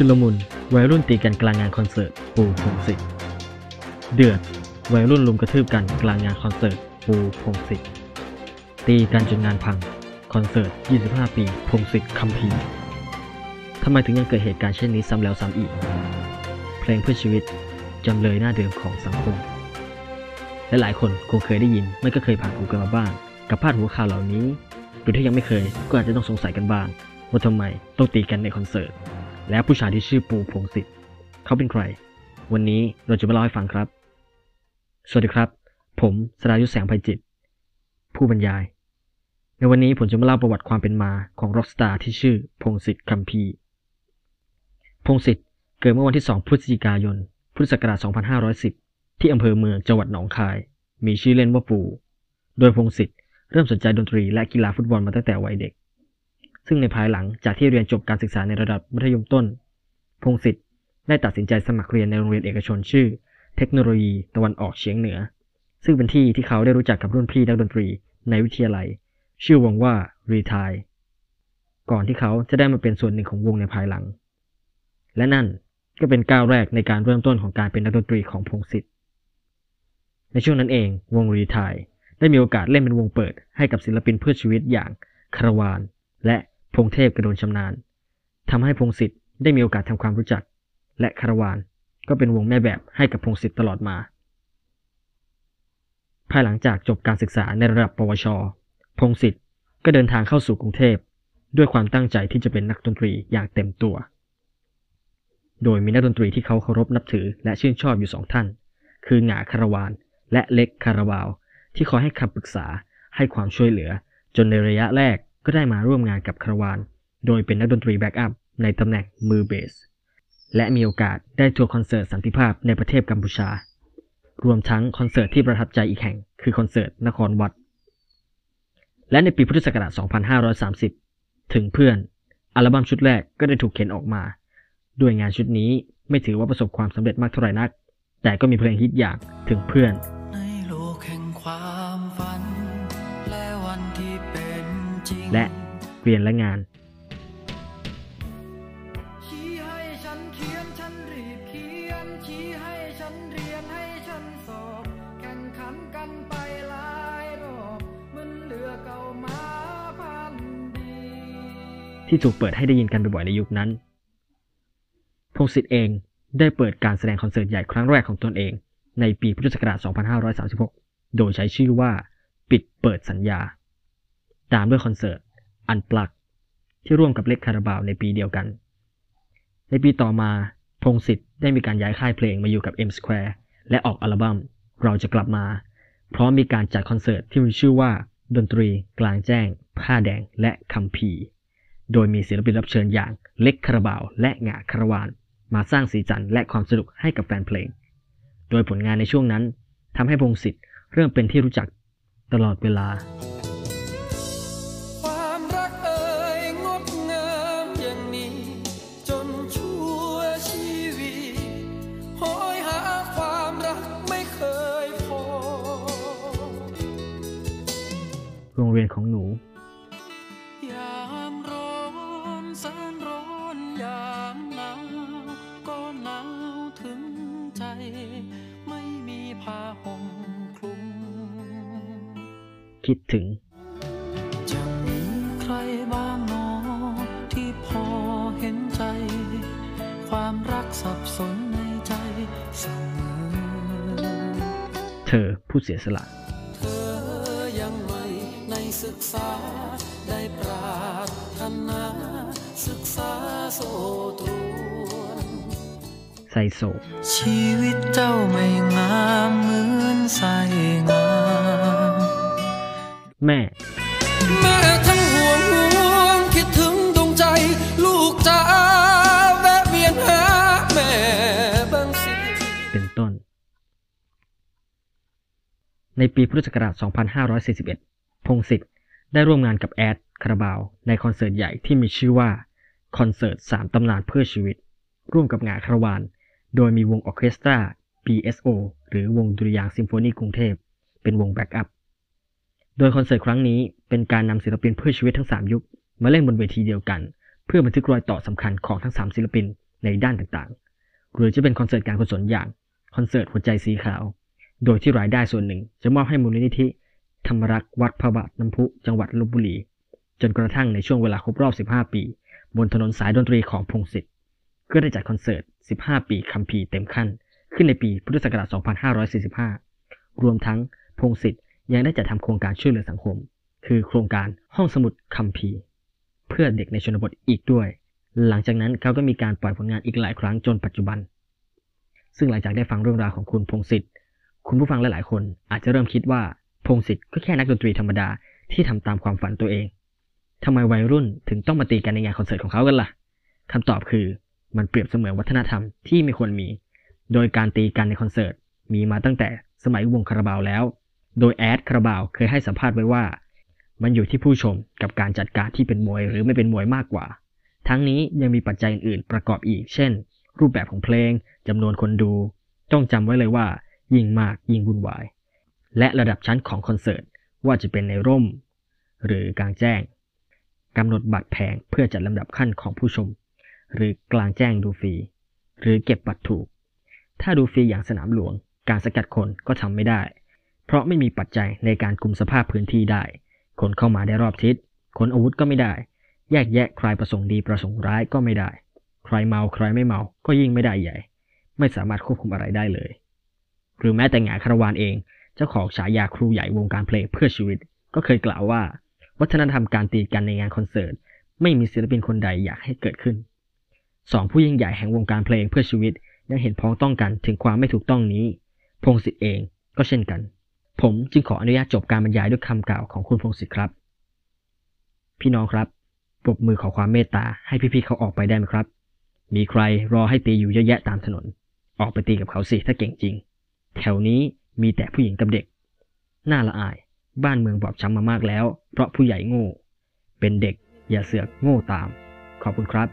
ชุลมุน วัยรุ่นตีกันกลางงานคอนเสิร์ต ปูพงศิษฐ์เดือด วัยรุ่นลุมกระทืบกันกลางงานคอนเสิร์ต ปูพงศิษฐ์ตีกันจนงานพัง คอนเสิร์ต 25 ปี พงศิษฐ์คัมภีร์ทำไมถึงยังเกิดเหตุการณ์เช่นนี้ซ้ำแล้วซ้ำอีก เพลงเพื่อชีวิต จำเลยหน้าเดิมของสังคม และหลายคนคงเคยได้ยิน ไม่ก็เคยผ่านหูกันมาบ้าง กับพาดหัวข่าวเหล่านี้ หรือถ้ายังไม่เคย ก็อาจจะต้องสงสัยกันบ้างว่าทำไมต้องตีกันในคอนเสิร์ต และผู้ชายที่ชื่อปูพงศิษฐ์เขาเป็นใคร วันนี้เราจะมาเล่าให้ฟังครับ สวัสดีครับ ผมสรายุทธแสงไพจิตรผู้บรรยาย ในวันนี้ผมจะมาเล่าประวัติความเป็นมาของร็อกสตาร์ที่ชื่อพงศิษฐ์คัมภีพงศิษฐ์เกิดเมื่อวันที่ 2 พฤศจิกายน พุทธศักราช 2510 ที่อำเภอเมืองจังหวัดหนองคาย มีชื่อเล่นว่าปู โดยพงศิษฐ์เริ่มสนใจดนตรีและกีฬาฟุตบอลมาตั้งแต่วัยเด็ก ซึ่งในภายหลังจากที่เรียนจบการศึกษาในระดับมัธยมต้น พงศิษฐ์ได้ตัดสินใจสมัครเรียนในโรงเรียนเอกชนชื่อ เทคโนโลยีตะวันออกเฉียงเหนือ ซึ่งเป็นที่ที่เขาได้รู้จักกับรุ่นพี่นักดนตรีในวิทยาลัย ชื่อวงว่ารีทายก่อนที่เขาจะได้มาเป็นส่วนหนึ่งของวงในภายหลัง และนั่นก็เป็นก้าวแรกในการเริ่มต้นของการเป็นนักดนตรีของพงศิษฐ์ในช่วงนั้นเองวงรีทายได้มีโอกาสเล่นเป็นวงเปิดให้กับศิลปินเพื่อชีวิตอย่างคารวานและ พงเทพกระโดนชำนาญทำให้พงศิษฐ์ได้มีโอกาสทำความรู้จัก และคารวานก็เป็นวงแม่แบบให้กับพงศิษฐ์ตลอดมา ภายหลังจากจบการศึกษาในระดับปวช พงศิษฐ์ก็เดินทางเข้าสู่กรุงเทพด้วยความตั้งใจที่จะเป็นนักดนตรีอย่างเต็มตัว โดยมีนักดนตรีที่เขาเคารพนับถือและชื่นชอบอยู่สองท่าน คือหงาคาราวานและเล็กคาราบาว ที่คอยให้คำปรึกษาให้ความช่วยเหลือ จนในระยะแรก ก็ได้มาร่วมงานกับคาราวาน โดยเป็นนักดนตรี backup ในตำแหน่งมือเบส และมีโอกาสได้ทัวร์คอนเสิร์ตสันติภาพในประเทศกัมพูชา รวมทั้งคอนเสิร์ตที่ประทับใจอีกแห่ง คือคอนเสิร์ตนครวัด และในปีพุทธศักราช 2530 ถึงเพื่อน อัลบั้มชุดแรกก็ได้ถูกเขียนออกมา ด้วยงานชุดนี้ไม่ถือว่าประสบความสำเร็จมากเท่าไหร่นัก แต่ก็มีเพลงฮิตอย่างถึงเพื่อน และเรียนและงานชี้ให้ฉันเขียนฉันรีบเขียนชี้ให้ฉันเรียนให้ฉันสอบแข่งขันกันไปหลายรอบมันเหลือเก่ามาพันดีที่ถูกเปิดให้ได้ยินกันบ่อยๆในยุคนั้นพงศิษฐ์เองได้เปิดการแสดงคอนเสิร์ตใหญ่ครั้งแรกของตนเองในปีพุทธศักราช 2536 โดยใช้ชื่อว่า ปิดเปิดสัญญา ตามด้วยคอนเสิร์ตอันปลักที่ร่วมกับเล็กคาราบาวในปีเดียวกัน ในปีต่อมาพงศิษฐ์ได้มีการย้ายค่ายเพลงมาอยู่กับ M Square และออกอัลบั้มเราจะกลับมา พร้อมมีการจัดคอนเสิร์ตที่มีชื่อว่า ดนตรีกลางแจ้ง ผ้าแดงและคัมภีร์ โดยมีศิลปินรับเชิญอย่างเล็กคาราบาว และหงาคารวาน มาสร้างสีสันและความสนุกให้กับแฟนเพลง โดยผลงานในช่วงนั้นทำให้พงศิษฐ์เริ่มเป็นที่รู้จักตลอดเวลา โรงเรียนของหนูยามร้อนแสนร้อนยามหนาวก็หนาวถึงใจ ไม่มีผ้าห่มคลุม คิดถึงจะมีใครบ้างหนอที่พอเห็นใจ ความรักสับสนในใจเสมอเธอผู้เสียสละ ศึกษาได้ปรารถนาศึกษาโสตรวนไซโศกชีวิตเจ้าไม่งามเหมือนใสงามแม่ แม่ทั้งห่วงห่วงคิดถึงดวงใจ ลูกจ๋าแวะเวียนหาแม่บางสิเป็นต้น ในปีพุทธศักราช 2541 พงษ์สิทธิ์ได้ร่วมงานกับแอดคาราบาวในคอนเสิร์ตใหญ่ที่มีชื่อว่าคอนเสิร์ตสามตำนานเพื่อชีวิต ร่วมกับหงาคาราวาน โดยมีวงออเคสตรา BSO หรือวงดุริยางค์ซิมโฟนีกรุงเทพ เป็นวง backup โดยคอนเสิร์ตครั้งนี้เป็นการนำศิลปินเพื่อชีวิตทั้ง 3 ยุค มาเล่นบนเวทีเดียวกัน เพื่อบันทึกรอยต่อสำคัญของทั้ง 3 ศิลปินในด้านต่างๆ หรือจะเป็นคอนเสิร์ตการกุศลอย่างคอนเสิร์ตหัวใจสีขาว โดยที่รายได้ส่วนหนึ่งจะมอบให้มูลนิธิ ธรรมรักษ์วัดพระบาทน้ำพุจังหวัดลบบุรี จนกระทั่งในช่วงเวลาครบรอบ 15 ปี บนถนนสายดนตรีของพงศิษฐ์ก็ได้จัดคอนเสิร์ต 15 ปีคัมภีร์เต็มขั้น ขึ้นในปีพุทธศักราช 2545 รวมทั้งพงศิษฐ์ยังได้จัดทำโครงการช่วยเหลือสังคม คือโครงการห้องสมุดคัมภีร์ เพื่อเด็กในชนบทอีกด้วย หลังจากนั้นเขาก็มีการปล่อยผลงานอีกหลายครั้งจนปัจจุบัน ซึ่งหลังจากได้ฟังเรื่องราวของคุณพงศิษฐ์คุณผู้ฟังหลายๆคนอาจจะเริ่มคิดว่า พงศิษฐ์ก็แค่นักดนตรีธรรมดาที่ทำตามความฝันตัวเองทำไมวัยรุ่นถึงต้องมาตีกันในงานคอนเสิร์ตของเขากันล่ะคำตอบคือมันเปรียบเสมือนวัฒนธรรมที่ไม่ควรมี โดยการตีกันในคอนเสิร์ตมีมาตั้งแต่สมัยวงคาราบาวแล้ว โดยแอดคาราบาวเคยให้สัมภาษณ์ไว้ว่า มันอยู่ที่ผู้ชมกับการจัดการที่เป็นมวยหรือไม่เป็นมวยมากกว่า ทั้งนี้ยังมีปัจจัยอื่นๆประกอบอีก เช่น รูปแบบของเพลงจำนวนคนดู ต้องจำไว้เลยว่า ยิ่งมากยิ่งวุ่นวาย และระดับชั้นของคอนเสิร์ตว่าจะเป็นในร่ม หรือกลางแจ้งกำหนดบัตรแพงเพื่อจัดลำดับขั้นของผู้ชม หรือกลางแจ้งดูฟรีหรือเก็บบัตรถูก ถ้าดูฟรีอย่างสนามหลวง การสกัดคนก็ทำไม่ได้ เพราะไม่มีปัจจัยในการคุมสภาพพื้นที่ได้ คนเข้ามาได้รอบทิศขนอาวุธก็ไม่ได้ แยกแยะใครประสงค์ดีประสงค์ร้ายก็ไม่ได้ ใครเมาใครไม่เมาก็ยิ่งไม่ได้ใหญ่ ไม่สามารถควบคุมอะไรได้เลย หรือแม้แต่งานคารวานเอง เจ้าของฉายาครูใหญ่วงการเพลงเพื่อชีวิต ก็เคยกล่าวว่า วัฒนธรรมการตีกันในงานคอนเสิร์ต ไม่มีศิลปินคนใดอยากให้เกิดขึ้นสองผู้ยิ่งใหญ่แห่งวงการเพลงเพื่อชีวิตยังเห็นพ้องต้องกันถึงความไม่ถูกต้องนี้ พงศิษฐ์เองก็เช่นกัน ผมจึงขออนุญาตจบการบรรยายด้วยคำกล่าวของคุณพงศิษฐ์ครับ พี่น้องครับปรบมือขอความเมตตาให้พี่ๆเขาออกไปได้ไหมครับ มีใครรอให้ตีอยู่เยอะแยะตามถนน ออกไปตีกับเขาสิถ้าเก่งจริง แถวนี้ มีแต่ผู้หญิงกับเด็ก น่าละอาย บ้านเมืองบอบช้ำมามากแล้ว เพราะผู้ใหญ่โง่ เป็นเด็กอย่าเสือกโง่ตาม ขอบคุณครับ